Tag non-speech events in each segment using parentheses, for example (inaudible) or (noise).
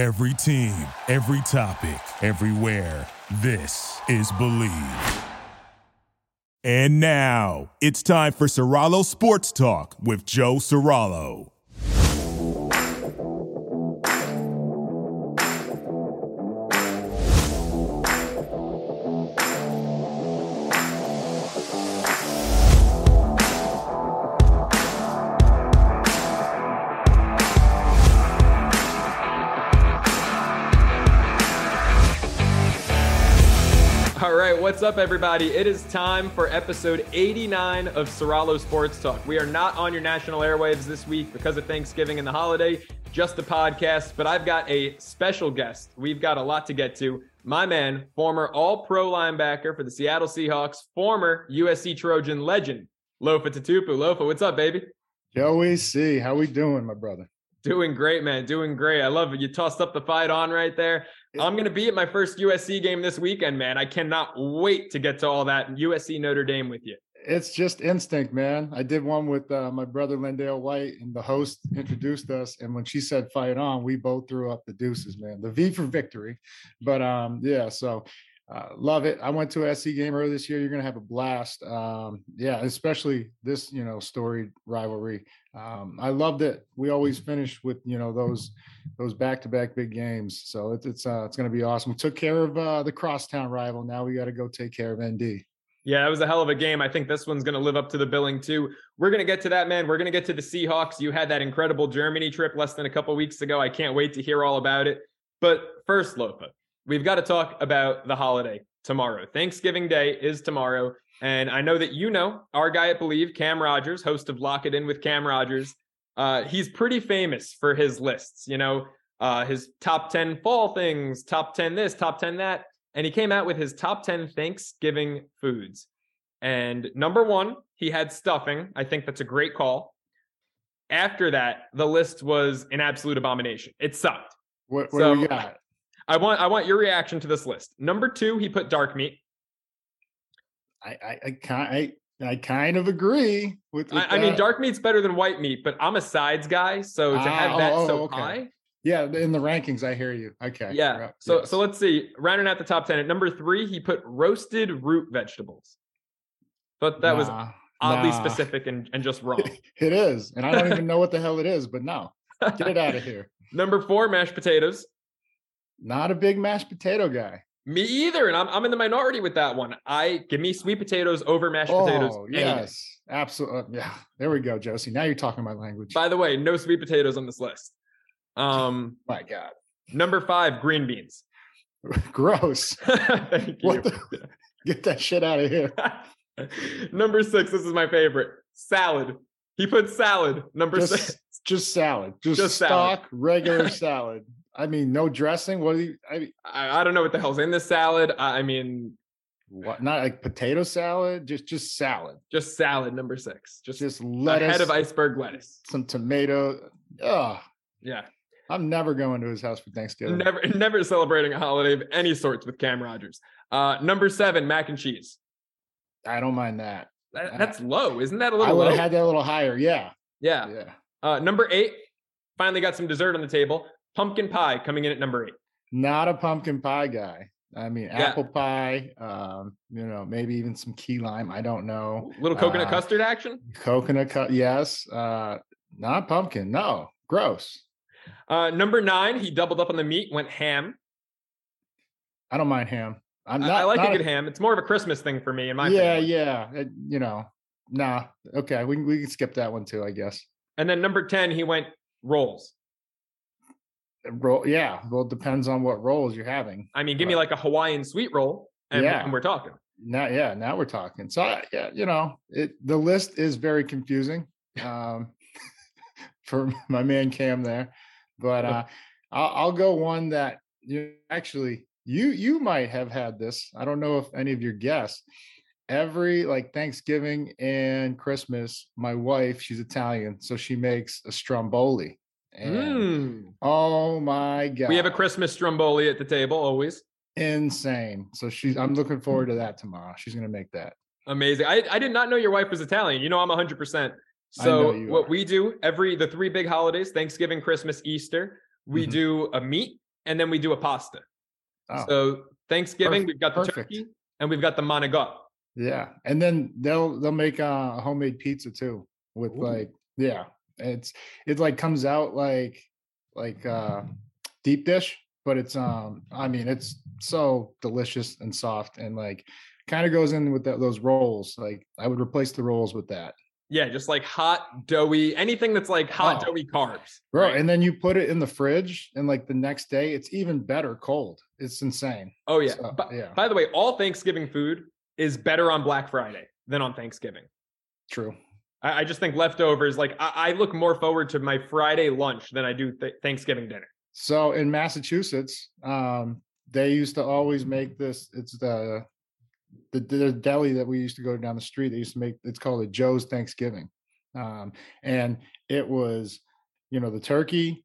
Every team, every topic, everywhere. This is Believe. And now it's time for Serralo Sports Talk with Joe Serralo. Up, everybody? It is time for episode 89 of Serralo Sports Talk. We are not on your national airwaves this week because of Thanksgiving and the holiday, just a podcast, but I've got a special guest. We've got a lot to get to. My man, former all pro linebacker for the Seattle Seahawks, former USC Trojan legend, Lofa Tatupu. Lofa, what's up, baby? Joey C, how we doing, my brother? Doing great, man. Doing great. I love it. You tossed up the fight on right there. I'm going to be at my first USC game this weekend, man. I cannot wait to get to all that USC Notre Dame with you. It's just instinct, man. I did one with uh, my brother LenDale White, and the host introduced us. And when she said "fight on," we both threw up the deuces, man. The V for victory. But um, yeah, so uh, love it. I went to a SC game earlier this year. You're gonna have a blast. Um, yeah, especially this, you know, storied rivalry. Um, I loved it. We always finish with you know those those back to back big games. So it's it's uh, it's gonna be awesome. We took care of uh, the crosstown rival. Now we got to go take care of ND. Yeah, it was a hell of a game. I think this one's going to live up to the billing too. We're going to get to that, man. We're going to get to the Seahawks. You had that incredible Germany trip less than a couple weeks ago. I can't wait to hear all about it. But first, Lofa, we've got to talk about the holiday tomorrow. Thanksgiving Day is tomorrow. And I know that you know our guy at Believe, Cam Rogers, host of Lock It In with Cam Rogers. Uh, he's pretty famous for his lists, you know, uh, his top 10 fall things, top 10 this, top 10 that. And he came out with his top 10 Thanksgiving foods. And number one, he had stuffing. I think that's a great call. After that, the list was an absolute abomination. It sucked. What, what So- do we got? I want I want your reaction to this list. Number two, he put dark meat. I I I kind I, I kind of agree with. with I, I mean, dark meat's better than white meat, but I'm a sides guy, so to Ah, have that oh, so oh, okay. high, Yeah, in the rankings, I hear you. Okay. yeah. right, So yes. so let's see. Rounding out the top ten at number three, he put roasted root vegetables. But that was Nah, oddly nah. specific and, and just wrong. (laughs) It is, and I don't even know what the hell it is. But no, (laughs) get it out of here. number four, mashed potatoes. Not a big mashed potato guy. Me either, and I'm I'm in the minority with that one. I give me sweet potatoes over mashed potatoes. Oh day. yes, absolutely. Yeah, there we go, Josie. Now you're talking my language. By the way, no sweet potatoes on this list. Um, (laughs) my God, number five, green beans. (laughs) gross. (laughs) Thank you. The? Get that shit out of here. number six, this is my favorite. Salad. He put salad. Number six. Just, just salad. Just, Just salad. stock regular salad. I mean, no dressing. What do you? I mean, I, I don't know what the hell's in this salad. I I mean, what? Not like potato salad. Just just salad. just salad. Number six. Just, Just a lettuce. head of iceberg lettuce. some tomato. Oh, Yeah. I'm never going to his house for Thanksgiving. Never, (laughs) never celebrating a holiday of any sorts with Cam Rogers. Uh, number seven, mac and cheese. I don't mind that. That, that's low, isn't that a little I would have had that a little higher. Yeah. yeah. Yeah. Uh, number eight, finally got some dessert on the table. Pumpkin pie coming in at number eight. Not a pumpkin pie guy. I mean, Yeah. apple pie, um, you know, maybe even some key lime. I don't know. Little coconut Uh, custard action. Coconut cut. Yes. Uh, not pumpkin. No. Gross. Uh, number nine, he doubled up on the meat, went ham. I don't mind ham. I'm not. I like not a good ham. It's more of a Christmas thing for me in my yeah, family. yeah. uh, you know, nah. Okay, we we can skip that one too, I guess. And then number 10, he went rolls. Roll, yeah. Well, it depends on what rolls you're having. I mean, give me like a Hawaiian sweet roll, and, Yeah. and we're talking. Now, yeah, now we're talking. So, I, yeah, you know, it the list is very confusing (laughs) um, (laughs) for my man Cam there, but uh, I'll, I'll go one that you actually you you might have had this. I don't know if any of your guests. Every like Thanksgiving and Christmas, my wife, she's Italian, so she makes a stromboli. Mm. oh my god, We have a Christmas stromboli at the table always. insane. So she's I'm looking forward to that tomorrow. She's gonna make that. Amazing. I, I did not know your wife was Italian. You know, I'm 100%. So, what are. we do every the three big holidays Thanksgiving, Christmas, Easter we Mhm. do a meat and then we do a pasta. Oh, So Thanksgiving, Perfect. we've got the Perfect. turkey and we've got the manigot. yeah, and then they'll they'll make uh, a homemade pizza too with Ooh. like yeah, it's it like comes out like like uh deep dish, but it's um I mean it's so delicious and soft and like kind of goes in with that, those rolls. Like I would replace the rolls with that. Yeah, just like hot, doughy, anything that's like hot, Oh. doughy carbs. Bro, right? and then you put it in the fridge and like the next day it's even better cold. It's insane. oh yeah. So, yeah, by the way, all Thanksgiving food is better on Black Friday than on Thanksgiving. true. I, I just think leftovers, like I, I look more forward to my Friday lunch than I do th- Thanksgiving dinner. So in Massachusetts, um, they used to always make this. It's the, the the deli that we used to go down the street. They used to make. It's called a Joe's Thanksgiving, um, and it was, you know, the turkey,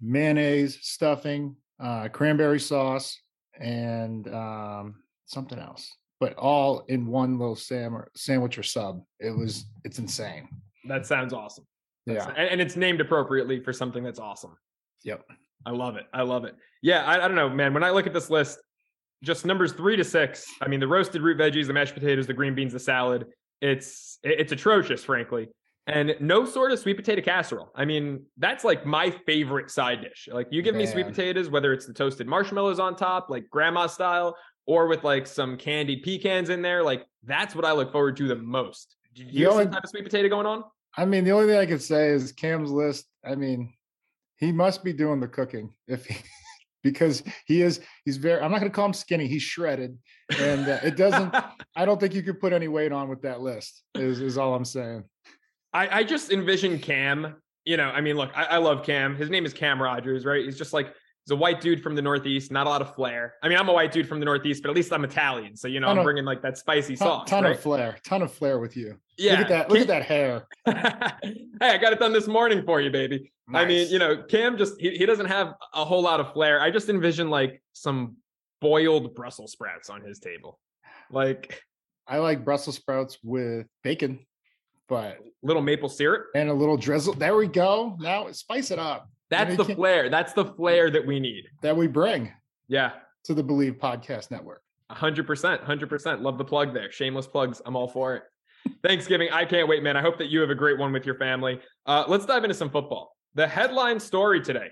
mayonnaise, stuffing, uh, cranberry sauce, and um, something else, but all in one little sam- sandwich or sub. It was. It's insane. That sounds awesome. That's- Yeah. And, and it's named appropriately for something that's awesome. Yep. I love it. I love it. Yeah, I, I don't know, man. When I look at this list, just numbers three to six. I mean, the roasted root veggies, the mashed potatoes, the green beans, the salad. It's it's atrocious, frankly. And no sort of sweet potato casserole. I mean, that's like my favorite side dish. Like you give me sweet potatoes, whether it's the toasted marshmallows on top, like grandma style, or with like some candied pecans in there. Like that's what I look forward to the most. Do you only- some type of sweet potato going on? I mean, the only thing I could say is Cam's list. I mean, he must be doing the cooking if he, (laughs) because he is. He's very. I'm not going to call him skinny. He's shredded, and uh, it doesn't. (laughs) I don't think you could put any weight on with that list. Is is all I'm saying. I, I just envision Cam. You know, I mean, look, I, I love Cam. His name is Cam Rogers, right? He's just like he's a white dude from the Northeast, not a lot of flair. I mean, I'm a white dude from the Northeast, but at least I'm Italian, so you know, Ton I'm bringing like that spicy Ton, sauce. ton right? of flair. Ton of flair with you. yeah. Look at that. Look at that hair. (laughs) hey, I got it done this morning for you, baby. Nice. I mean, you know, Cam just he, he doesn't have a whole lot of flair. I just envision like some boiled Brussels sprouts on his table, like I like Brussels sprouts with bacon, but little maple syrup. and a little drizzle. There we go. Now spice it up. That's the flair. That's the flair that we need. That we bring Yeah. to the Believe Podcast Network. hundred percent, hundred percent. Love the plug there. Shameless plugs. I'm all for it. Thanksgiving. I can't wait, man. I hope that you have a great one with your family. Uh, let's dive into some football. The headline story today.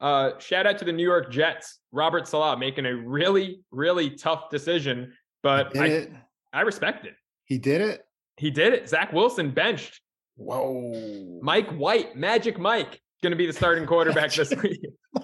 Uh, shout out to the New York Jets. Robert Saleh making a really, really tough decision, but I, it? I respect it. He did it. He did it. Zach Wilson benched. Whoa. Mike White, Magic Mike, going to be the starting quarterback (laughs) this week. (laughs)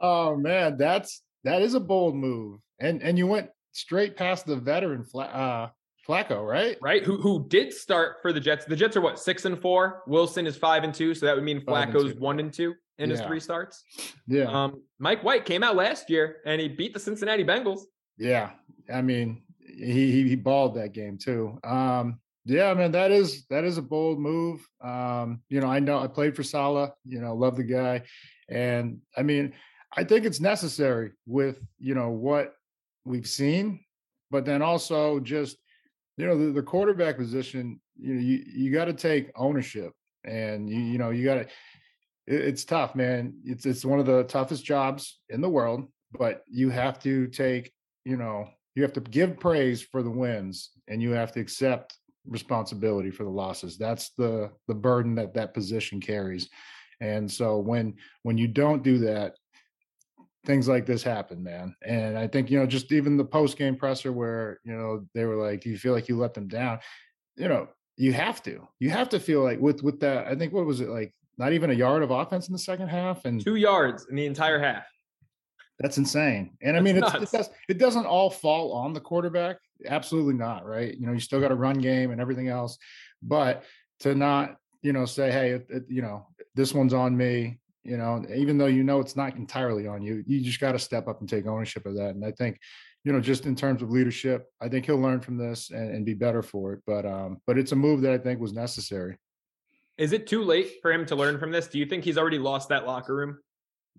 Oh man, that's that is a bold move. And and you went straight past the veteran Fla- uh Flacco, right? right? Who who did start for the Jets? The Jets are what six and four. Wilson is five and two, so that would mean Five and Flacco's one and two in his three starts. Yeah. Um, Mike White came out last year and he beat the Cincinnati Bengals. yeah. I mean, he he, he balled that game too. Um yeah, man, that is that is a bold move. Um, you know, I know I played for Saleh, you know, love the guy. And I mean, I think it's necessary with, you know, what we've seen, but then also just you know the, the quarterback position you know you, you got to take ownership and you you know you got to it, it's tough man it's it's one of the toughest jobs in the world but you have to take you know you have to give praise for the wins and you have to accept responsibility for the losses that's the the burden that that position carries and so when when you don't do that things like this happen, man. And I think, you know, just even the post game presser where, you know, they were like, Do you feel like you let them down? You know, you have to. You have to feel like with with that, I think what was it like not even a yard of offense in the second half? And Two yards in the entire half. that's insane. And I mean it's, it does it doesn't all fall on the quarterback. Absolutely not, right? You know, you still got a run game and everything else. But to not, you know, say, hey, it, it, you know, this one's on me, you know, even though you know it's not entirely on you, you just got to step up and take ownership of that. And I think, you know, just in terms of leadership, I think he'll learn from this and, and be better for it. But um, but it's a move that I think was necessary. Is it too late for him to learn from this? Do you think he's already lost that locker room?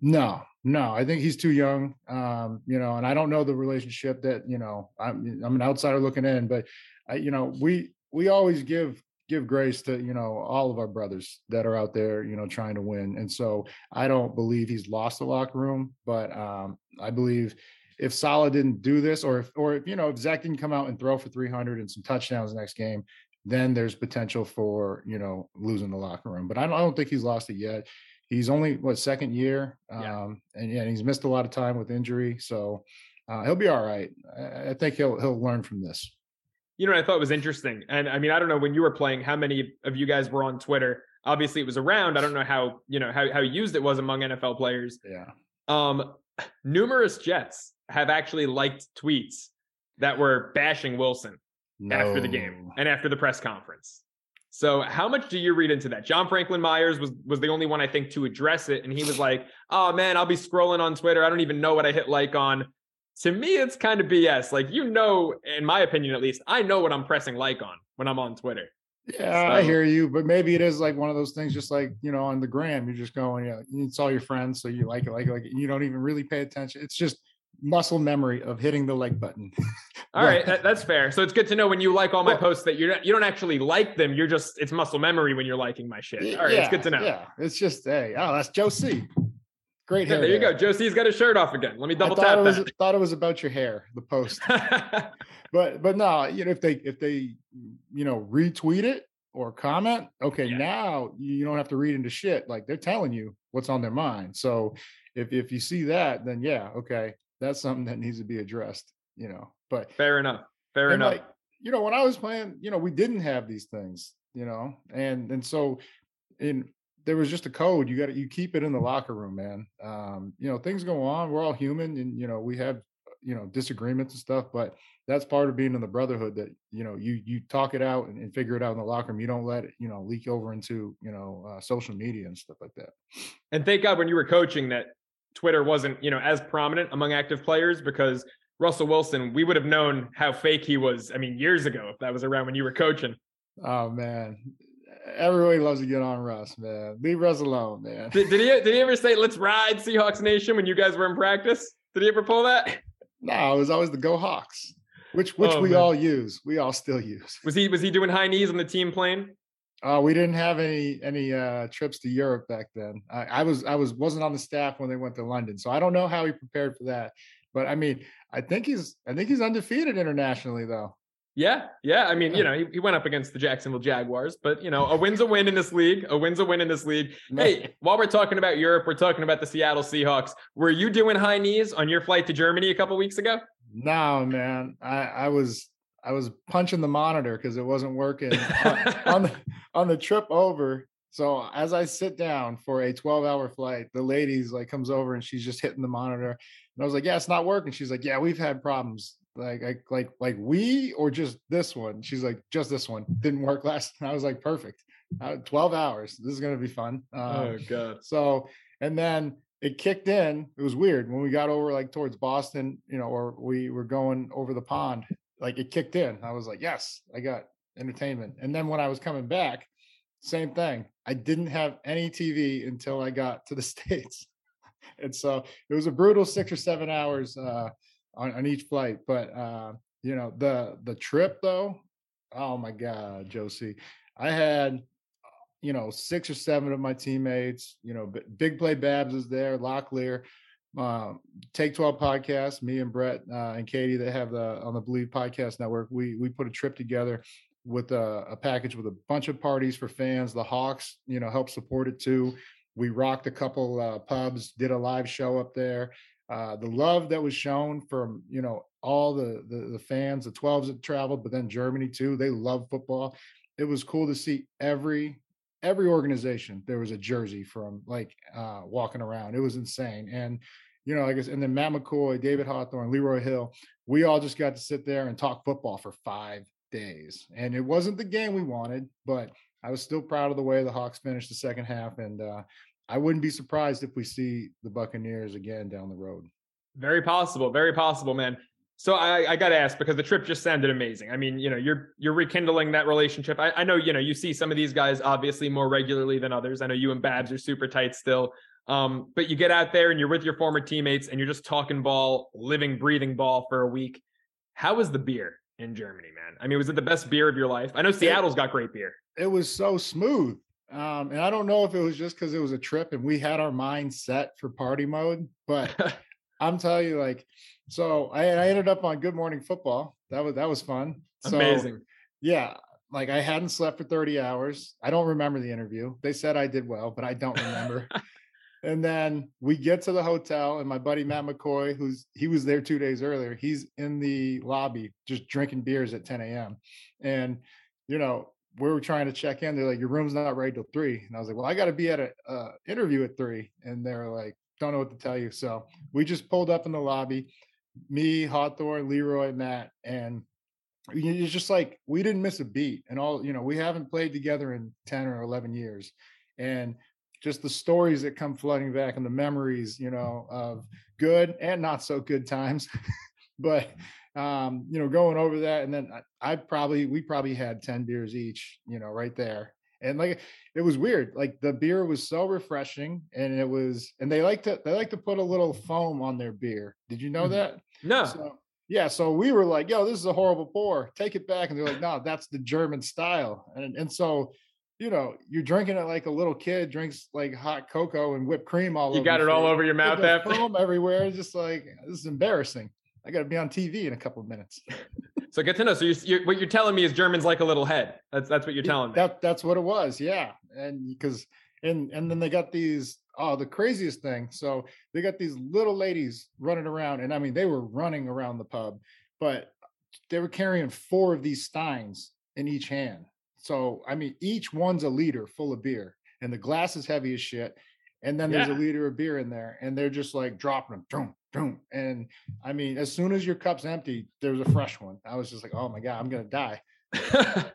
No, no, I think he's too young. Um, you know, and I don't know the relationship that, you know, I'm I'm an outsider looking in, but I, you know, we we always give give grace to you know all of our brothers that are out there you know trying to win and so i don't believe he's lost the locker room but um i believe if Saleh didn't do this or if or if you know if Zach didn't come out and throw for 300 and some touchdowns next game then there's potential for you know losing the locker room but i don't, I don't think he's lost it yet he's only what second year um Yeah. and yeah he's missed a lot of time with injury so uh, he'll be all right I, I think he'll he'll learn from this You know, what I thought was interesting, and I mean, I don't know when you were playing, how many of you guys were on Twitter? Obviously, it was around. I don't know how you know how how used it was among NFL players. yeah Um, (sighs) numerous Jets have actually liked tweets that were bashing Wilson after the game and after the press conference. So, how much do you read into that? John Franklin Myers was was the only one I think to address it, and he was like, "Oh man, I'll be scrolling on Twitter. I don't even know what I hit like on." To me, it's kind of BS. Like you know, in my opinion at least, I know what I'm pressing like on when I'm on Twitter. Yeah, I hear you, but maybe it is like one of those things, just like you know, on the gram, you're just going, yeah, it's all your friends, so you like it, like it, like it. You don't even really pay attention. It's just muscle memory of hitting the like button. (laughs) All Right. that, that's fair. So it's good to know when you like all my Well- posts that you're not, you don't actually like them. You're just it's muscle memory when you're liking my shit. All right, it's good to know. Yeah, it's just hey, oh, that's Joe C. Great Yeah, hair. there you go. there. Josie's got his shirt off again. Let me I double thought tap it was that. thought it was about your hair, the post. (laughs) but but no, you know, if they if they you know retweet it or comment, okay, Yeah. now you don't have to read into shit. Like they're telling you what's on their mind. So if if you see that, then yeah, okay, that's something that needs to be addressed. You know, but Fair enough. Fair enough. like you know when i was playing you know we didn't have these things you know and and so in there was just a code you got to you keep it in the locker room man um you know things go on we're all human and you know we have you know disagreements and stuff but that's part of being in the brotherhood that you know you you talk it out and, and figure it out in the locker room you don't let it you know leak over into you know uh, social media and stuff like that And thank God when you were coaching that Twitter wasn't, you know, as prominent among active players because Russell Wilson, we would have known how fake he was. I mean, years ago, if that was around when you were coaching. oh man everybody loves to get on russ man leave russ alone man Did, did he did he ever say let's ride Seahawks Nation when you guys were in practice? Did he ever pull that? No, it was always the Go Hawks, which which Oh, we man. all use. We all still use. Was he was he doing high knees on the team plane? Uh, we didn't have any any uh, trips to Europe back then. I, I was I was wasn't on the staff when they went to London, so I don't know how he prepared for that. But I mean, I think he's I think he's undefeated internationally though. Yeah, yeah. I mean, you know, he, he went up against the Jacksonville Jaguars, but you know, a win's a win in this league. A win's a win in this league. (laughs) Hey, while we're talking about Europe, we're talking about the Seattle Seahawks. Were you doing high knees on your flight to Germany a couple weeks ago? no, man, I I was I was punching the monitor because it wasn't working on, (laughs) on the on the trip over. So as I sit down for a 12 hour flight, the lady's like comes over and she's just hitting the monitor. And I was like, yeah, it's not working. She's like, yeah, we've had problems. Like, like, like, like we or just this one. She's like, just this one didn't work (laughs) last. And I was like, perfect. Uh, 12 hours. This is gonna be fun. Um, god. so, and then it kicked in. It was weird when we got over like towards Boston, you know, or we were going over the pond. Like it kicked in. I was like, yes, I got entertainment. And then when I was coming back, same thing. I didn't have any TV until I got to the (laughs) states, and so it was a brutal six or seven hours uh, on, on each flight. But uh, you know, the the trip though, oh my god, Josie, I had you know, six or seven of my teammates, you know, Big Play Babs is there, Locklear, uh, Take 12 podcast, me and Brett uh, and Katie that have the on the Believe Podcast Network. We we put a trip together with a, a package with a bunch of parties for fans. The Hawks, you know, help support it too. We rocked a couple uh, pubs, did a live show up there. Uh, the love that was shown from you know all the, the the fans, the 12s that traveled, but then Germany too. They love football. It was cool to see every every organization there was a jersey from like uh walking around it was insane and you know i guess and then matt mccoy david hawthorne leroy hill we all just got to sit there and talk football for five days and it wasn't the game we wanted but i was still proud of the way the hawks finished the second half and uh i wouldn't be surprised if we see the buccaneers again down the road Very possible. Very possible, man. So I, I got to ask because the trip just sounded amazing. I mean, you know, you're you're rekindling that relationship. I, I know, you know, you see some of these guys obviously more regularly than others. I know you and Babs are super tight still. Um, but you get out there and you're with your former teammates and you're just talking ball, living, breathing ball for a week. How was the beer in Germany, man? I mean, was it the best beer of your life? I know Seattle's got great beer. It was so smooth. Um, and I don't know if it was just because it was a trip and we had our mind set for party mode, but (laughs) I'm telling you, like, so I, I ended up on Good Morning Football. That was that was fun. So, Amazing. Yeah, like I hadn't slept for 30 hours. I don't remember the interview. They said I did well, but I don't remember. (laughs) and then we get to the hotel, and my buddy Matt McCoy, who's he was there two days earlier, he's in the lobby just drinking beers at 10 a.m. And you know, we were trying to check in. They're like, "Your room's not ready till three. And I was like, "Well, I got to be at a uh, interview at three. And they're like, "Don't know what to tell you." So we just pulled up in the lobby, me, Hawthorne, Leroy, Matt, and it's just like we didn't miss a beat. And all you know, we haven't played together in ten or eleven years, and just the stories that come flooding back and the memories, you know, of good and not so good times. (laughs) but um, you know, going over that, and then I, I probably we probably had ten beers each, you know, right there, and like it was weird. Like the beer was so refreshing, and it was, and they like to they like to put a little foam on their beer. Did you know mm-hmm. that? No. So, yeah, so we were like, "Yo, this is a horrible pour. Take it back." And they're like, "No, that's the German style." And and so you know, you're drinking it like a little kid drinks like hot cocoa and whipped cream all you over. You got it all over your mouth after. Foam everywhere. It's just like this is embarrassing. I got to be on TV in a couple of minutes. so get to know. So you, you, what you're telling me is Germans like a little head. That's that's what you're telling me. That that's what it was. Yeah, and because and and then they got these. Oh, the craziest thing. So they got these little ladies running around, and I mean they were running around the pub, but they were carrying four of these steins in each hand. So I mean, each one's a liter full of beer, and the glass is heavy as shit. And then yeah. there's a liter of beer in there, and they're just like dropping them, boom, boom. And I mean, as soon as your cup's empty, there's a fresh one. I was just like, oh my god, I'm gonna die. (laughs)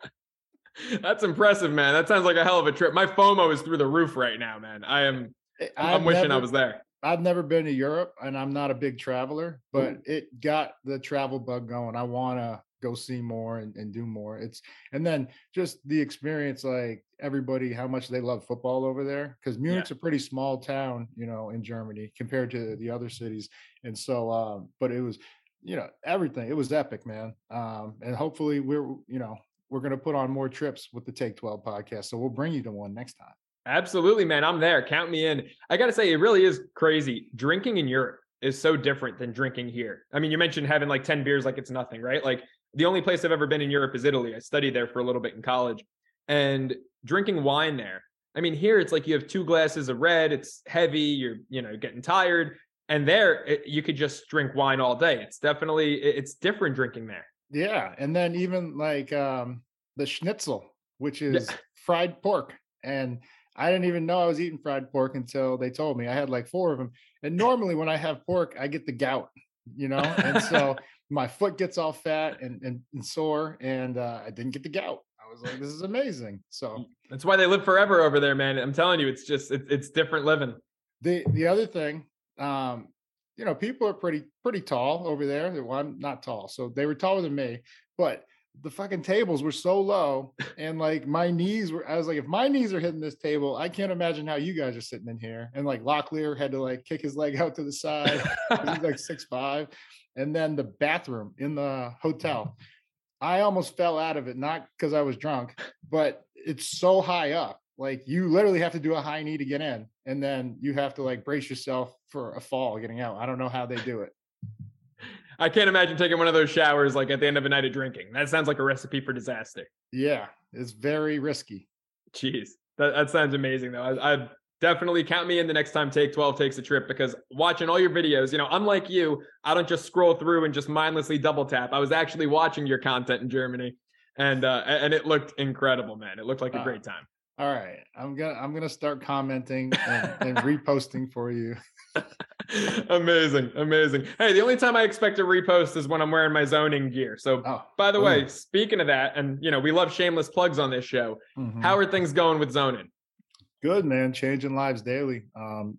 That's impressive, man. That sounds like a hell of a trip. My FOMO is through the roof right now, man. I am. Eh, I'm wishing never, I was there. I've never been to Europe, and I'm not a big traveler, but Ooh. it got the travel bug going. I want to go see more and, and do more. It's and then just the experience, like everybody, how much they love football over there. Because Munich's yeah. a pretty small town, you know, in Germany compared to the other cities. And so, um, but it was, you know, everything. It was epic, man. Um, and hopefully we're, you know, we're going to put on more trips with the Take 12 podcast. So we'll bring you to one next time. Absolutely, man. I'm there. Count me in. I got to say, it really is crazy. Drinking in Europe is so different than drinking here. I mean, you mentioned having like 10 beers like it's nothing, right? Like the only place I've ever been in Europe is Italy. I studied there for a little bit in college and drinking wine there. I mean, here it's like you have two glasses of red, it's heavy, you're, you know, getting tired. And there it, you could just drink wine all day. It's definitely, it's different drinking there. Yeah. And then even like um, the schnitzel, which is yeah. fried pork. And I didn't even know I was eating fried pork until they told me I had like four of them. And normally when I have pork, I get the gout, you know? And so (laughs) my foot gets all fat and, and, and sore, and uh, I didn't get the gout. I was like, this is amazing. So that's why they live forever over there, man. I'm telling you, it's just it, it's different living. The the other thing, um, you know, people are pretty pretty tall over there. Well, I'm not tall, so they were taller than me, but the fucking tables were so low and like my knees were i was like if my knees are hitting this table i can't imagine how you guys are sitting in here and like locklear had to like kick his leg out to the side he's like six five and then the bathroom in the hotel. I almost fell out of it, not because I was drunk, but it's so high up. Like you literally have to do a high knee to get in, and then you have to like brace yourself for a fall getting out. I don't know how they do it. I can't imagine taking one of those showers like at the end of a night of drinking. That sounds like a recipe for disaster. Yeah, it's very risky. Jeez, that, that sounds amazing though. I, I definitely count me in the next time Take 12 takes a trip because watching all your videos, you know, unlike you, I don't just scroll through and just mindlessly double tap. I was actually watching your content in Germany and uh and it looked incredible, man. It looked like a great time. All right. I'm gonna I'm gonna start commenting and, and reposting for you. Amazing, amazing. Hey, the only time I expect a repost is when I'm wearing my Zone In gear. So oh, by the way, speaking of that, and you know, we love shameless plugs on this show. Mm-hmm. How are things going with Zone In? Good, man. Changing lives daily. Um,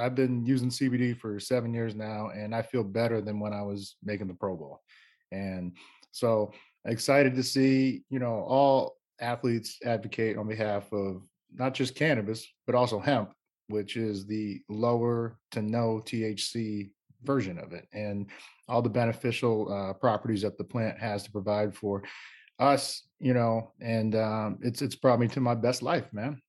I've been using CBD for seven years now, and I feel better than when I was making the Pro Bowl. And so excited to see, you know, all athletes advocate on behalf of not just cannabis, but also hemp, which is the lower to no THC version of it and all the beneficial uh, properties that the plant has to provide for us, you know, and um, it's it's brought me to my best life, man.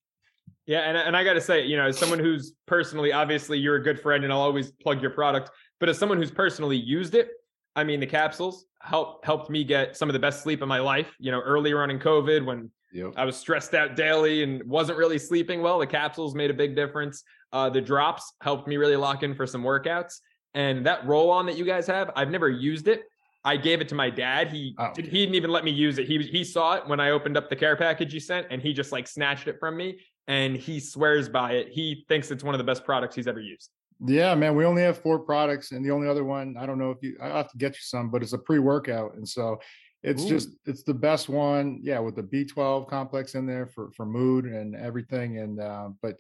Yeah, and and I got to say, you know, as someone who's personally, obviously, you're a good friend, and I'll always plug your product. But as someone who's personally used it, I mean, the capsules helped helped me get some of the best sleep of my life. You know, earlier on in COVID, when yep. I was stressed out daily and wasn't really sleeping well, the capsules made a big difference. Uh, the drops helped me really lock in for some workouts. And that roll on that you guys have, I've never used it. I gave it to my dad. He oh. he didn't even let me use it. He he saw it when I opened up the care package you sent, and he just like snatched it from me. And he swears by it. He thinks it's one of the best products he's ever used. Yeah, man. We only have four products, and the only other one I don't know if you I have to get you some, but it's a pre-workout, and so it's Ooh. just it's the best one. Yeah, with the B12 complex in there for for mood and everything, and uh, but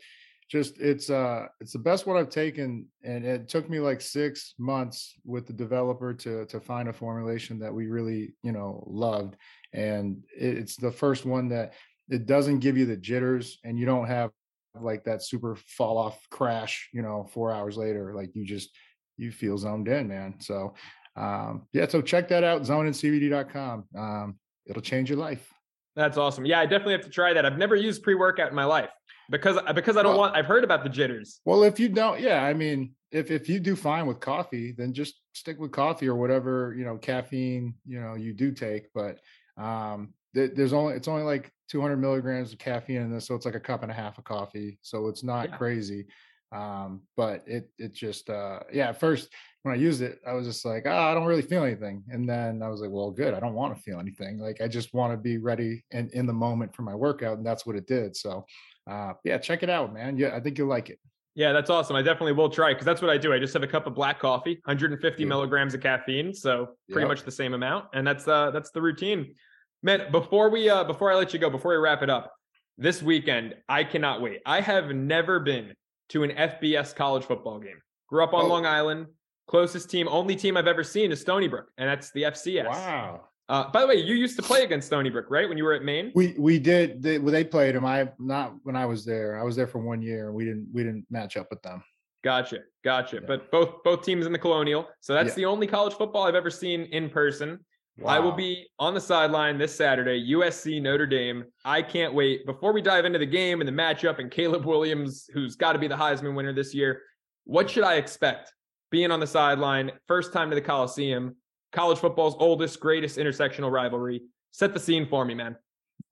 just it's uh it's the best one I've taken, and it took me like six months with the developer to to find a formulation that we really you know loved, and it's the first one that it doesn't give you the jitters, and you don't have like that super fall off crash, you know, four hours later, like you just you feel zoned in, man. So um yeah, so check that out, zoneincbd.com. Um, it'll change your life. That's awesome. Yeah, I definitely have to try that. I've never used pre-workout in my life because because I don't well, want. I've heard about the jitters. Well, if you don't, yeah, I mean, if if you do fine with coffee, then just stick with coffee or whatever you know caffeine you know you do take. But um, th- there's only it's only like 200 milligrams of caffeine in this, so it's like a cup and a half of coffee. So it's not yeah. crazy. Um, but it it just uh, yeah. At first, when I used it, I was just like, oh, I don't really feel anything. And then I was like, well, good. I don't want to feel anything. Like I just want to be ready and in the moment for my workout, and that's what it did. So uh, yeah, check it out, man. Yeah, I think you'll like it. Yeah, that's awesome. I definitely will try because that's what I do. I just have a cup of black coffee, 150 yeah. milligrams of caffeine, so pretty yep. much the same amount, and that's uh that's the routine. Man, before we uh before I let you go, before we wrap it up, this weekend I cannot wait. I have never been to an FBS college football game. Grew up on oh. Long Island. Closest team, only team I've ever seen is Stony Brook, and that's the FCS. Wow. Uh, by the way, you used to play against Stony Brook, right? When you were at Maine. We we did. They, well, they played them. I not when I was there. I was there for one year. We didn't we didn't match up with them. Gotcha, gotcha. Yeah. But both both teams in the Colonial. So that's yeah. the only college football I've ever seen in person. Wow. I will be on the sideline this Saturday, USC Notre Dame. I can't wait. Before we dive into the game and the matchup and Caleb Williams, who's got to be the Heisman winner this year, what should I expect being on the sideline, first time to the Coliseum? college football's oldest, greatest intersectional rivalry. Set the scene for me, man.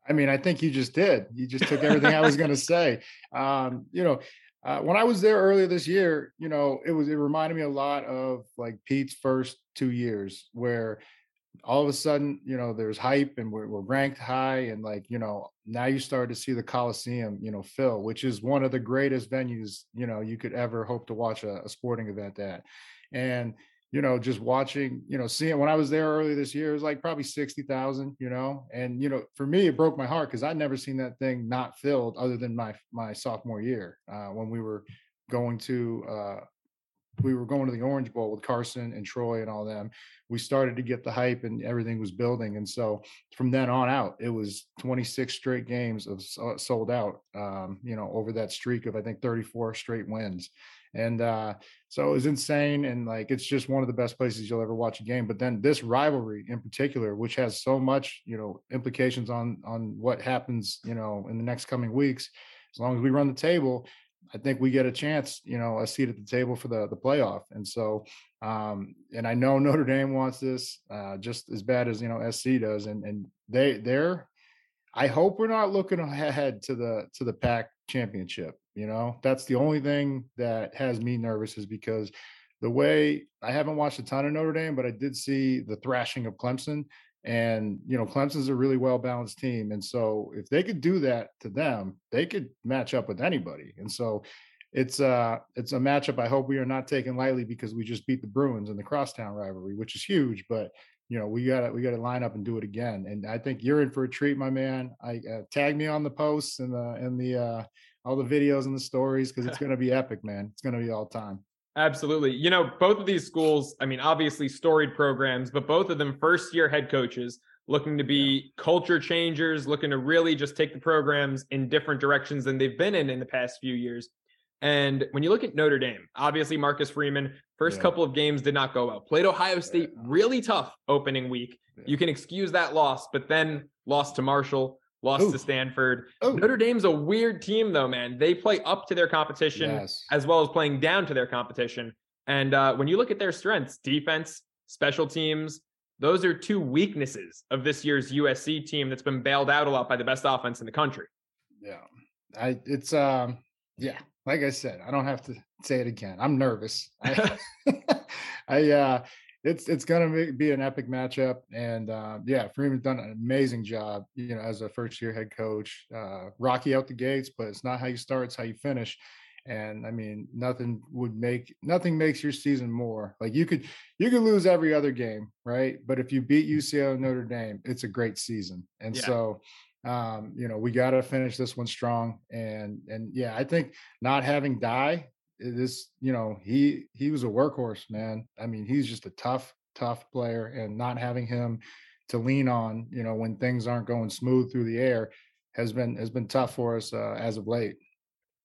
I mean, I think you just did. You just took everything I was going to say. (laughs) Um, you know, uh, when I was there earlier this year, you know, it was it reminded me a lot of like Pete's first two years, where all of a sudden, you know, there's hype and we're, we're ranked high, and like you know, now you start to see the Coliseum, you know, fill, which is one of the greatest venues you know you could ever hope to watch a, a sporting event at, and you know, just watching, you know, seeing when I was there early this year, it was like probably 60,000, you know, and, you know, for me, it broke my heart because I'd never seen that thing not filled other than my, my sophomore year uh, when we were going to, uh, we were going to the Orange Bowl with Carson and Troy and all them. We started to get the hype and everything was building. And so from then on out, it was 26 straight games of uh, sold out, um, you know, over that streak of, I think, 34 straight wins and uh, so it was insane and like it's just one of the best places you'll ever watch a game but then this rivalry in particular which has so much you know implications on on what happens you know in the next coming weeks as long as we run the table i think we get a chance you know a seat at the table for the the playoff. And so um and i know notre dame wants this uh just as bad as you know sc does. And and they they're i hope we're not looking ahead to the to the pac championship you know, that's the only thing that has me nervous is because the way I haven't watched a ton of Notre Dame, but I did see the thrashing of Clemson. And, you know, Clemson's a really well balanced team. And so if they could do that to them, they could match up with anybody. And so it's uh it's a matchup I hope we are not taking lightly because we just beat the Bruins in the crosstown rivalry, which is huge, but you know, we got to we got to line up and do it again. And I think you're in for a treat, my man. I uh, tag me on the posts and the and the uh all the videos and the stories because it's (laughs) going to be epic, man. It's going to be all time. Absolutely. You know, both of these schools, I mean, obviously storied programs, but both of them first year head coaches looking to be culture changers, looking to really just take the programs in different directions than they've been in in the past few years. And when you look at Notre Dame, obviously Marcus Freeman, first Yeah. couple of games did not go well. Played Ohio State really tough opening week. Yeah. You can excuse that loss, but then lost to Marshall, lost Ooh. to Stanford. Oh, Notre Dame's a weird team, though, man. They play up to their competition yes. as well as playing down to their competition. And uh, when you look at their strengths, defense, special teams, those are two weaknesses of this year's USC team that's been bailed out a lot by the best offense in the country. Yeah. I it's um yeah, like I said, I don't have to say it again. I'm nervous. I, (laughs) (laughs) I uh it's it's gonna be- be an epic matchup, and uh, yeah, Freeman's done an amazing job, you know, as a first year head coach. Uh, rocky out the gates, but it's not how you start; it's how you finish. And I mean, nothing would make nothing makes your season more like you could you could lose every other game, right? But if you beat UCLA and Notre Dame, it's a great season. And Yeah. so, um, you know, we got to finish this one strong. And and yeah, I think not having Dye this, you know, he he was a workhorse, man. I mean, he's just a tough, tough player, and not having him to lean on, you know, when things aren't going smooth through the air has been has been tough for us uh, as of late.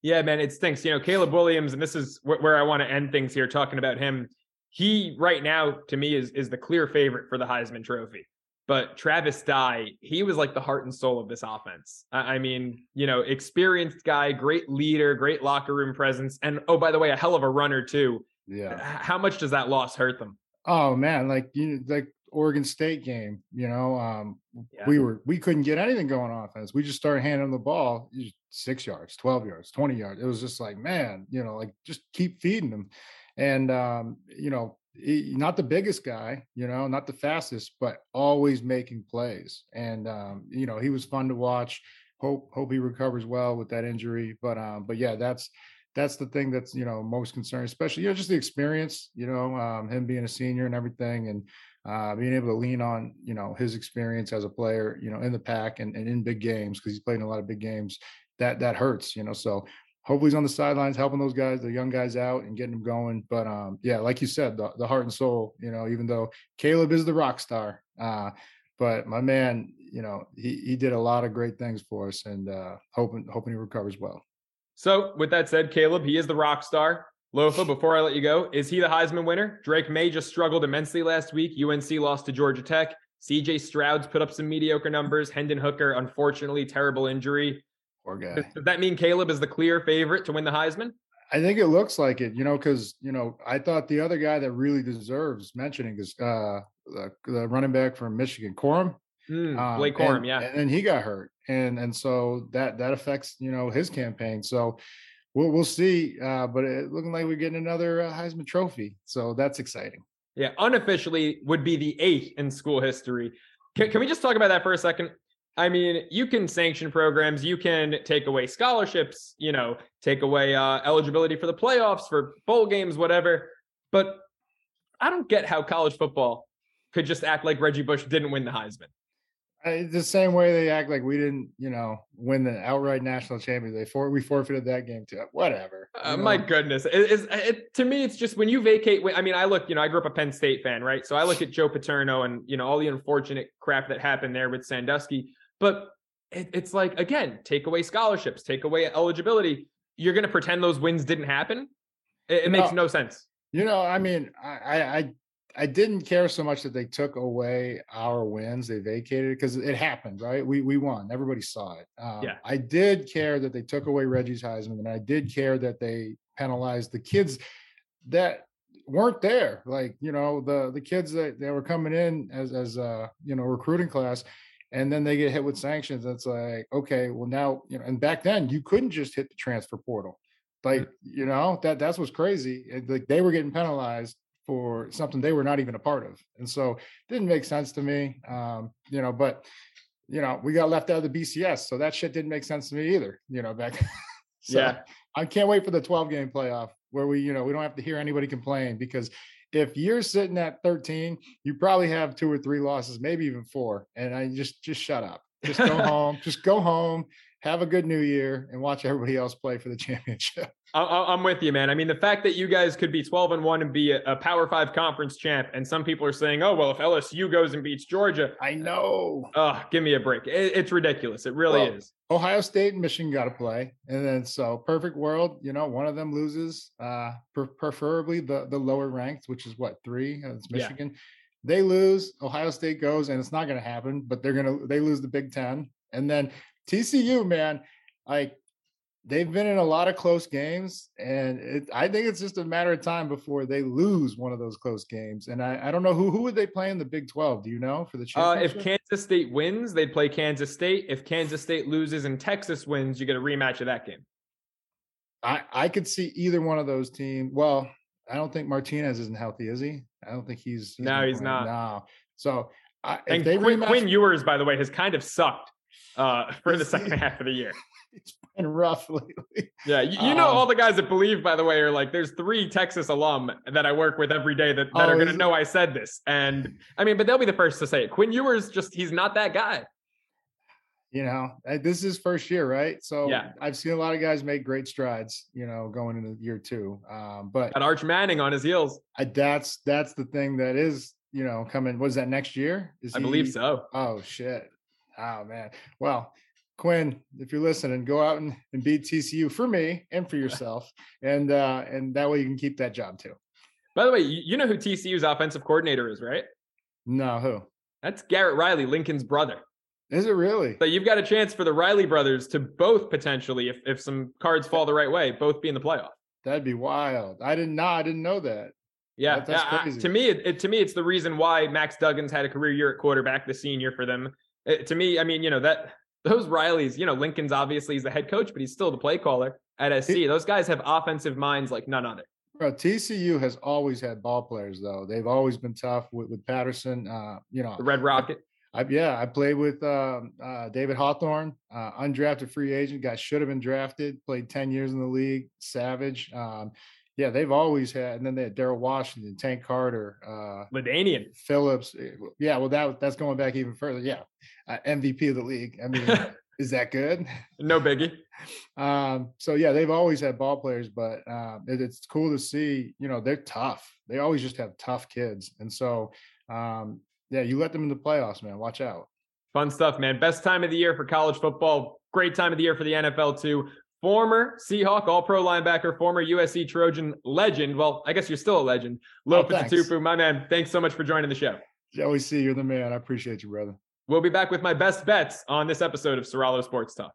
Yeah, man, it stinks. You know, Caleb Williams, and this is wh- where I want to end things here talking about him. He right now to me is is the clear favorite for the Heisman Trophy. But Travis Dye, he was like the heart and soul of this offense. I I mean, you know, experienced guy, great leader, great locker room presence, and oh, by the way, a hell of a runner too. Yeah. How much does that loss hurt them? Oh man, like you like Oregon State game, you know, um, Yeah. we were we couldn't get anything going on offense. We just started handing the ball six yards, twelve yards, twenty yards. It was just like, man, you know, like just keep feeding them, and um, you know, not the biggest guy, you know, not the fastest, but always making plays. And um, you know, he was fun to watch. Hope hope he recovers well with that injury. But um, but yeah, that's that's the thing that's you know most concerned, especially you know just the experience, you know, um, him being a senior and everything, and uh, being able to lean on you know his experience as a player, you know, in the Pac and, and in big games because he's played in a lot of big games. That that hurts, you know. So hopefully he's on the sidelines helping those guys, the young guys out and getting them going. But um, yeah, like you said, the, the heart and soul, you know, even though Caleb is the rock star, uh, but my man, you know, he he did a lot of great things for us, and uh, hoping hoping he recovers well. So, with that said, Caleb, he is the rock star. Lofa, before I let you go, is he the Heisman winner? Drake Maye just struggled immensely last week. UNC lost to Georgia Tech. CJ Stroud's put up some mediocre numbers. Hendon Hooker, unfortunately, terrible injury. Poor guy. Does, does that mean Caleb is the clear favorite to win the Heisman? I think it looks like it, you know, because you know I thought the other guy that really deserves mentioning is uh, the, the running back from Michigan, Corum. Hmm, Um, Blake Corum, and, yeah. and he got hurt, and and so that that affects you know his campaign. So we'll we'll see, uh, but it looking like we're getting another uh, Heisman Trophy, so that's exciting. Yeah, unofficially would be the eighth in school history. Can, can we just talk about that for a second? I mean, you can sanction programs, you can take away scholarships, you know, take away uh, eligibility for the playoffs, for bowl games, whatever. But I don't get how college football could just act like Reggie Bush didn't win the Heisman. The same way they act like we didn't, you know, win the outright national championship. They for we forfeited that game too. Whatever. Uh, my goodness, it, is it, to me, it's just when you vacate. I mean, I look, you know, I grew up a Penn State fan, right? So I look at Joe Paterno and you know all the unfortunate crap that happened there with Sandusky. But it, it's like again, take away scholarships, take away eligibility. You're going to pretend those wins didn't happen. It, it makes No. sense. You know, I mean, I, I, I, I didn't care so much that they took away our wins. They vacated because it happened, right? We we won. Everybody saw it. Um, Yeah. I did care that they took away Reggie's Heisman, and I did care that they penalized the kids that weren't there. Like you know, the the kids that, that were coming in as as uh you know recruiting class. And then they get hit with sanctions. It's like, okay, well now, you know, and back then you couldn't just hit the transfer portal like you know that that's what's crazy like they were getting penalized for something they were not even a part of and so it didn't make sense to me um you know but you know we got left out of the bcs so that shit didn't make sense to me either you know back (laughs) so Yeah. i can't wait for the 12 game playoff where we you know we don't have to hear anybody complain because if you're sitting at 13 you probably have two or three losses maybe even four and i just just shut up just go (laughs) home just go home have a good new year and watch everybody else play for the (laughs) championship I'm with you, man. I mean, the fact that you guys could be 12 and one and be a, a Power Five conference champ, and some people are saying, "Oh, well, if LSU goes and beats Georgia, I uh, know. oh, give me a break." It's ridiculous. It really Well, is. Ohio State and Michigan got to play, and then so perfect world, you know, one of them loses, uh, per- preferably the the lower ranked, which is what three? Uh, it's Michigan. Yeah. They lose, Ohio State goes, and it's not going to happen. But they're gonna they lose the Big Ten, and then TCU, man, like they've been in a lot of close games, and it, I think it's just a matter of time before they lose one of those close games. And I, I don't know who who would they play in the Big Twelve? Do you know for the championship? Uh, if Kansas State wins, they'd play Kansas State. If Kansas State loses and Texas wins, you get a rematch of that game. I I could see either one of those teams. Well, I don't think Martinez isn't healthy, is he? I don't think he's. he's no, he's not. No. So I, and Quinn, rematch, Quinn Ewers, by the way, has kind of sucked uh, (laughs) for the second half of the year (laughs) it's been rough lately. Yeah, you, you know um, all the guys that believe, by the way, are like there's three Texas alum that I work with every day that, that oh, are gonna know I said this. And I mean, but they'll be the first to say it. Quinn Ewers just he's not that guy. You know, this is his first year, right? So yeah. I've seen a lot of guys make great strides, you know, going into year two. Um, but Got Arch Manning on his heels. I, that's that's the thing that is, you know, coming. Was that next year? Is I he, believe so. Oh shit. Oh man. Well, Quinn, if you're listening, go out and, and beat TCU for me and for (laughs) yourself, and uh, and that way you can keep that job too. By the way, you know who TCU's offensive coordinator is, right? No, who? That's Garrett Riley, Lincoln's brother. Is it really? So you've got a chance for the Riley brothers to both potentially, if if some cards fall the right way, both be in the playoff. That'd be wild. I didn't know. I didn't know that. Yeah, that, that's crazy. to me, it, it, to me, it's the reason why Max Duggan had a career year at quarterback, the senior for them. It, to me, I mean, you know that (laughs) those Rileys, you know, Lincoln's obviously he's the head coach, but he's still the play caller at SC. Those guys have offensive minds like none other. Bro, TCU has always had ball players though. They've always been tough with, with Patterson. Uh, you know, the Red Rocket. I, yeah, I played with um, uh, David Hawthorne, uh, undrafted free agent, guy should have been drafted, played 10 years in the league, savage. Um, yeah, they've always had, and then they had Daryl Washington, Tank Carter, uh, LaDainian Phillips. Eh, yeah, well, that that's going back even further. Yeah, uh, MVP of the league. I mean, (laughs) is that good? No biggie. (laughs) um, so yeah, they've always had ball players, but um, it, it's cool to see. You know, they're tough. They always just have tough kids, and so um, yeah, you let them in the playoffs, man. Watch out. Fun stuff, man. Best time of the year for college football. Great time of the year for the NFL too former Seahawk, all pro linebacker, former USC Trojan legend. Well, I guess you're still a legend. Lofa oh, Tatupu, my man. Thanks so much for joining the show. Always see you're the man. I appreciate you, brother. We'll be back with my best bets on this episode of Soralo Sports Talk.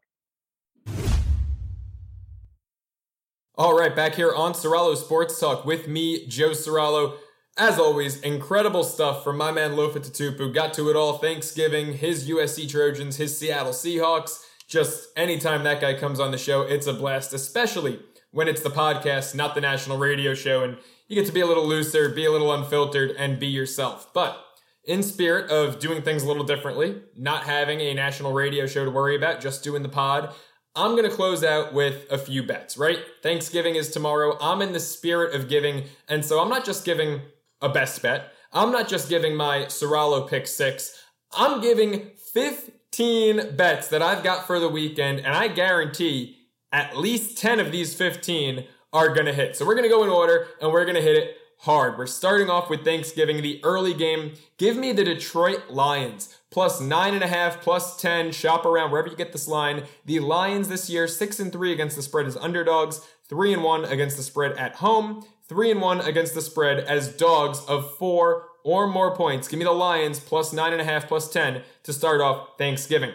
All right, back here on Soralo Sports Talk with me, Joe Soralo. As always, incredible stuff from my man Lofa Tatupu. Got to it all Thanksgiving, his USC Trojans, his Seattle Seahawks just anytime that guy comes on the show, it's a blast, especially when it's the podcast, not the national radio show, and you get to be a little looser, be a little unfiltered, and be yourself. But in spirit of doing things a little differently, not having a national radio show to worry about, just doing the pod, I'm going to close out with a few bets, right? Thanksgiving is tomorrow. I'm in the spirit of giving, and so I'm not just giving a best bet. I'm not just giving my Soralo pick six. I'm giving 15 15 bets that I've got for the weekend, and I guarantee at least 10 of these 15 are going to hit. So we're going to go in order and we're going to hit it hard. We're starting off with Thanksgiving, the early game. Give me the Detroit Lions plus nine and a half, plus 10. Shop around wherever you get this line. The Lions this year, six and three against the spread as underdogs, three and one against the spread at home, three and one against the spread as dogs of four or more points. Give me the Lions plus nine and a half, plus 10 to start off Thanksgiving.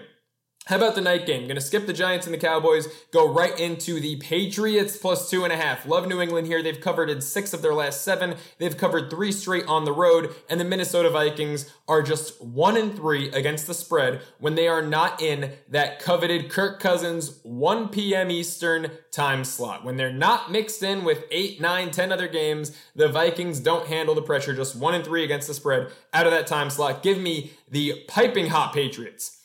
How about the night game? Going to skip the Giants and the Cowboys, go right into the Patriots plus two and a half. Love New England here. They've covered in six of their last seven. They've covered three straight on the road, and the Minnesota Vikings are just one and three against the spread when they are not in that coveted Kirk Cousins 1 p.m. Eastern time slot. When they're not mixed in with eight, nine, ten other games, the Vikings don't handle the pressure. Just one and three against the spread out of that time slot. Give me the piping hot Patriots.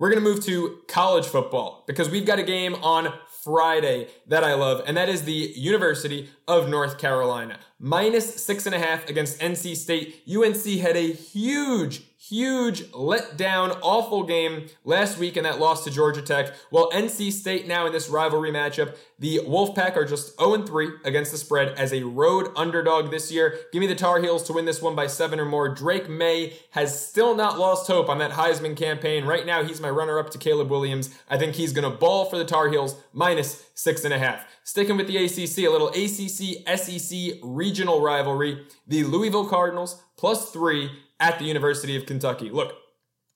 We're going to move to college football because we've got a game on Friday that I love, and that is the University of North Carolina. Minus six and a half against NC State. UNC had a huge, huge letdown, awful game last week in that loss to Georgia Tech. Well, NC State now in this rivalry matchup, the Wolfpack are just 0-3 against the spread as a road underdog this year. Give me the Tar Heels to win this one by seven or more. Drake Maye has still not lost hope on that Heisman campaign. Right now, he's my runner-up to Caleb Williams. I think he's going to ball for the Tar Heels minus six and a half. Sticking with the ACC, a little ACC SEC regional rivalry. The Louisville Cardinals plus three at the University of Kentucky. Look,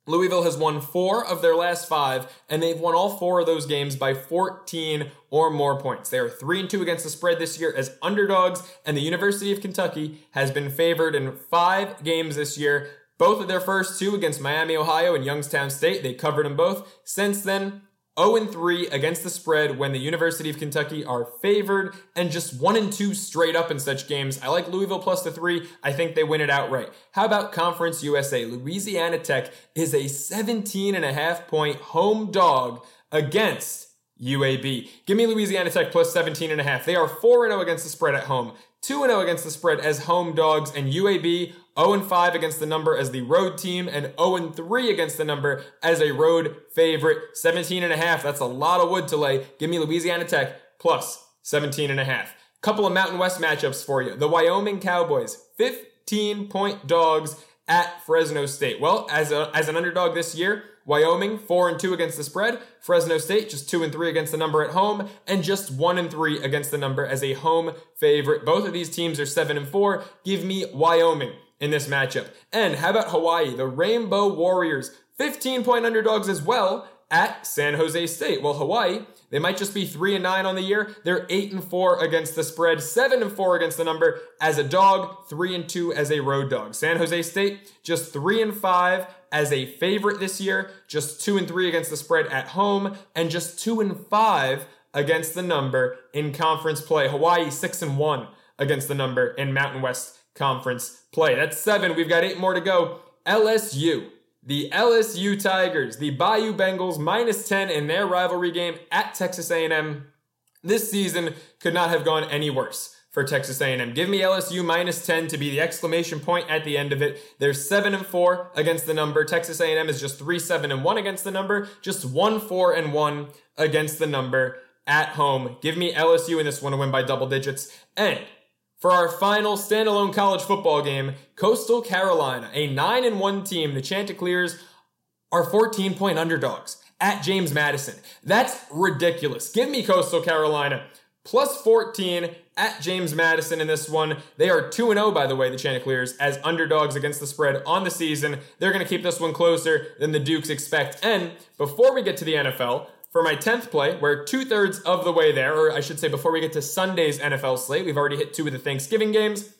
Louisville has won four of their last five, and they've won all four of those games by 14 or more points. They are three and two against the spread this year as underdogs, and the University of Kentucky has been favored in five games this year. Both of their first two against Miami, Ohio, and Youngstown State. They covered them both. Since then, 0 3 against the spread when the University of Kentucky are favored and just 1 2 straight up in such games. I like Louisville plus the 3. I think they win it outright. How about Conference USA? Louisiana Tech is a 17 and a half point home dog against UAB. Give me Louisiana Tech plus 17 and a half. They are 4 0 against the spread at home, 2 0 against the spread as home dogs, and UAB 0 5 against the number as the road team and 0 3 against the number as a road favorite. 17 and a half. That's a lot of wood to lay. Give me Louisiana Tech plus 17 and a half. Couple of Mountain West matchups for you. The Wyoming Cowboys, 15 point dogs at Fresno State. Well, as a, as an underdog this year, Wyoming, 4 and 2 against the spread. Fresno State, just 2 and 3 against the number at home, and just 1 and 3 against the number as a home favorite. Both of these teams are 7 and 4. Give me Wyoming in this matchup. And how about Hawaii? The Rainbow Warriors, 15 point underdogs as well at San Jose State. Well, Hawaii, they might just be 3 and 9 on the year. They're 8 and 4 against the spread, 7 and 4 against the number as a dog, 3 and 2 as a road dog. San Jose State just 3 and 5 as a favorite this year, just 2 and 3 against the spread at home and just 2 and 5 against the number in conference play. Hawaii 6 and 1 against the number in Mountain West Conference play. That's 7. We've got 8 more to go. LSU the LSU Tigers, the Bayou Bengals minus 10 in their rivalry game at Texas A&M. This season could not have gone any worse for Texas A&M. Give me LSU minus 10 to be the exclamation point at the end of it. They're 7 and 4 against the number. Texas A&M is just 3 7 and 1 against the number, just 1 4 and 1 against the number at home. Give me LSU in this one to win by double digits. And for our final standalone college football game, Coastal Carolina, a 9 and 1 team, the Chanticleers are 14 point underdogs at James Madison. That's ridiculous. Give me Coastal Carolina plus 14 at James Madison in this one. They are 2 0, by the way, the Chanticleers, as underdogs against the spread on the season. They're going to keep this one closer than the Dukes expect. And before we get to the NFL, for my 10th play, we're two thirds of the way there, or I should say before we get to Sunday's NFL slate, we've already hit two of the Thanksgiving games.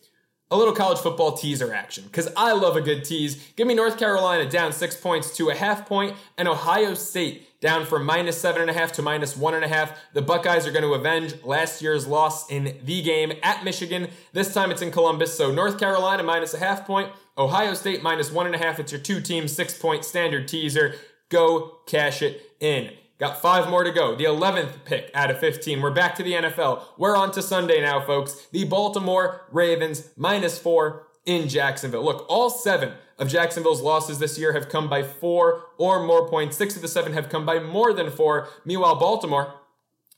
A little college football teaser action, because I love a good tease. Give me North Carolina down six points to a half point, and Ohio State down from minus seven and a half to minus one and a half. The Buckeyes are going to avenge last year's loss in the game at Michigan. This time it's in Columbus, so North Carolina minus a half point, Ohio State minus one and a half. It's your two team six point standard teaser. Go cash it in. Got five more to go. The 11th pick out of 15. We're back to the NFL. We're on to Sunday now, folks. The Baltimore Ravens minus four in Jacksonville. Look, all seven of Jacksonville's losses this year have come by four or more points. Six of the seven have come by more than four. Meanwhile, Baltimore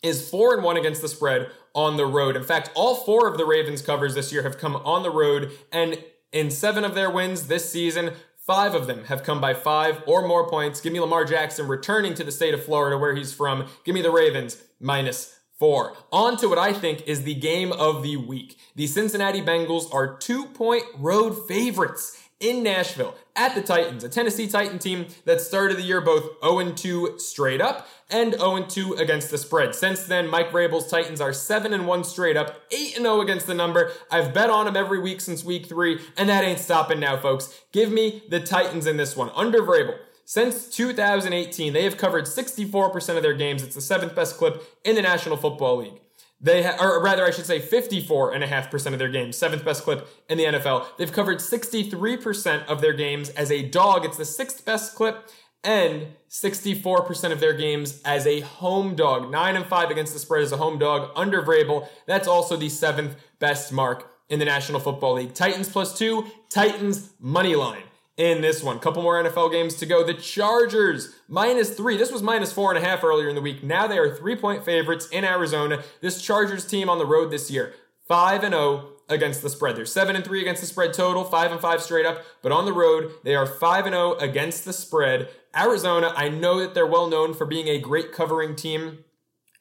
is four and one against the spread on the road. In fact, all four of the Ravens covers this year have come on the road. And in seven of their wins this season, Five of them have come by five or more points. Give me Lamar Jackson returning to the state of Florida where he's from. Give me the Ravens minus four. On to what I think is the game of the week. The Cincinnati Bengals are two point road favorites in Nashville at the Titans, a Tennessee Titan team that started the year both 0-2 straight up and 0-2 against the spread. Since then, Mike Vrabel's Titans are 7-1 straight up, 8-0 against the number. I've bet on them every week since week three, and that ain't stopping now, folks. Give me the Titans in this one. Under Vrabel, since 2018, they have covered 64% of their games. It's the seventh best clip in the National Football League. They ha- or rather, I should say 54.5% of their games, seventh best clip in the NFL. They've covered 63% of their games as a dog. It's the sixth best clip and 64% of their games as a home dog. Nine and five against the spread as a home dog under Vrabel. That's also the seventh best mark in the National Football League. Titans plus two, Titans money line in this one. Couple more NFL games to go. The Chargers minus three. This was minus four and a half earlier in the week. Now they are three point favorites in Arizona. This Chargers team on the road this year, five and zero oh against the spread. They're seven and three against the spread total, five and five straight up. But on the road, they are five and zero oh against the spread. Arizona, I know that they're well known for being a great covering team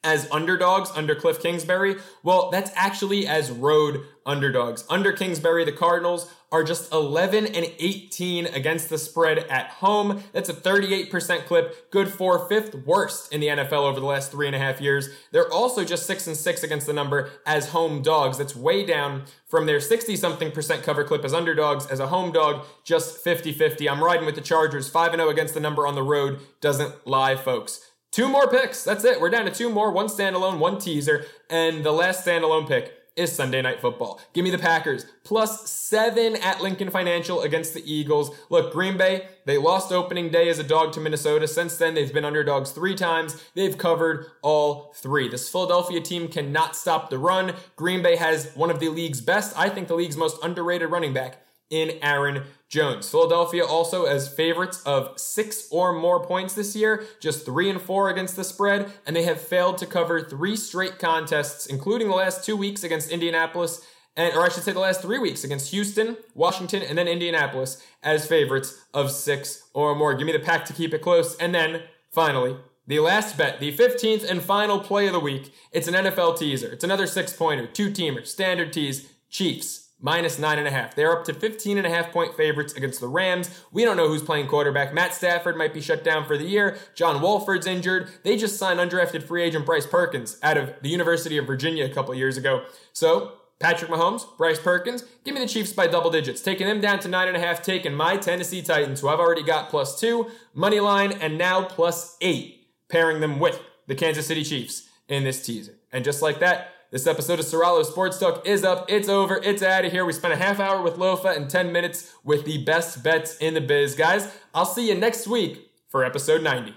as underdogs under Cliff Kingsbury. Well, that's actually as road underdogs. Under Kingsbury, the Cardinals are just 11 and 18 against the spread at home. That's a 38% clip, good for fifth worst in the NFL over the last three and a half years. They're also just six and six against the number as home dogs. That's way down from their 60 something percent cover clip as underdogs. As a home dog, just 50 50. I'm riding with the Chargers, 5 0 against the number on the road. Doesn't lie, folks. Two more picks. That's it. We're down to two more. One standalone, one teaser. And the last standalone pick is Sunday Night Football. Give me the Packers plus seven at Lincoln Financial against the Eagles. Look, Green Bay, they lost opening day as a dog to Minnesota. Since then, they've been underdogs three times. They've covered all three. This Philadelphia team cannot stop the run. Green Bay has one of the league's best, I think the league's most underrated running back in Aaron Jones. Philadelphia also as favorites of six or more points this year, just three and four against the spread, and they have failed to cover three straight contests, including the last two weeks against Indianapolis, and or I should say the last three weeks against Houston, Washington, and then Indianapolis as favorites of six or more. Give me the pack to keep it close. And then finally, the last bet, the 15th and final play of the week. It's an NFL teaser. It's another six pointer, two teamer, standard tease, Chiefs minus nine and a half. They're up to 15 and a half point favorites against the Rams. We don't know who's playing quarterback. Matt Stafford might be shut down for the year. John Wolford's injured. They just signed undrafted free agent Bryce Perkins out of the University of Virginia a couple years ago. So Patrick Mahomes, Bryce Perkins, give me the Chiefs by double digits. Taking them down to nine and a half, taking my Tennessee Titans, who I've already got plus two, money line, and now plus eight, pairing them with the Kansas City Chiefs in this teaser. And just like that, this episode of Serralo Sports Talk is up. It's over. It's out of here. We spent a half hour with Lofa and 10 minutes with the best bets in the biz. Guys, I'll see you next week for episode 90.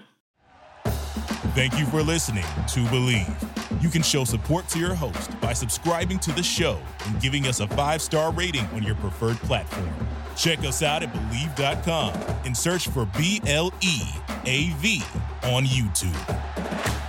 Thank you for listening to Believe. You can show support to your host by subscribing to the show and giving us a five star rating on your preferred platform. Check us out at Bleav.com and search for B L E A V on YouTube.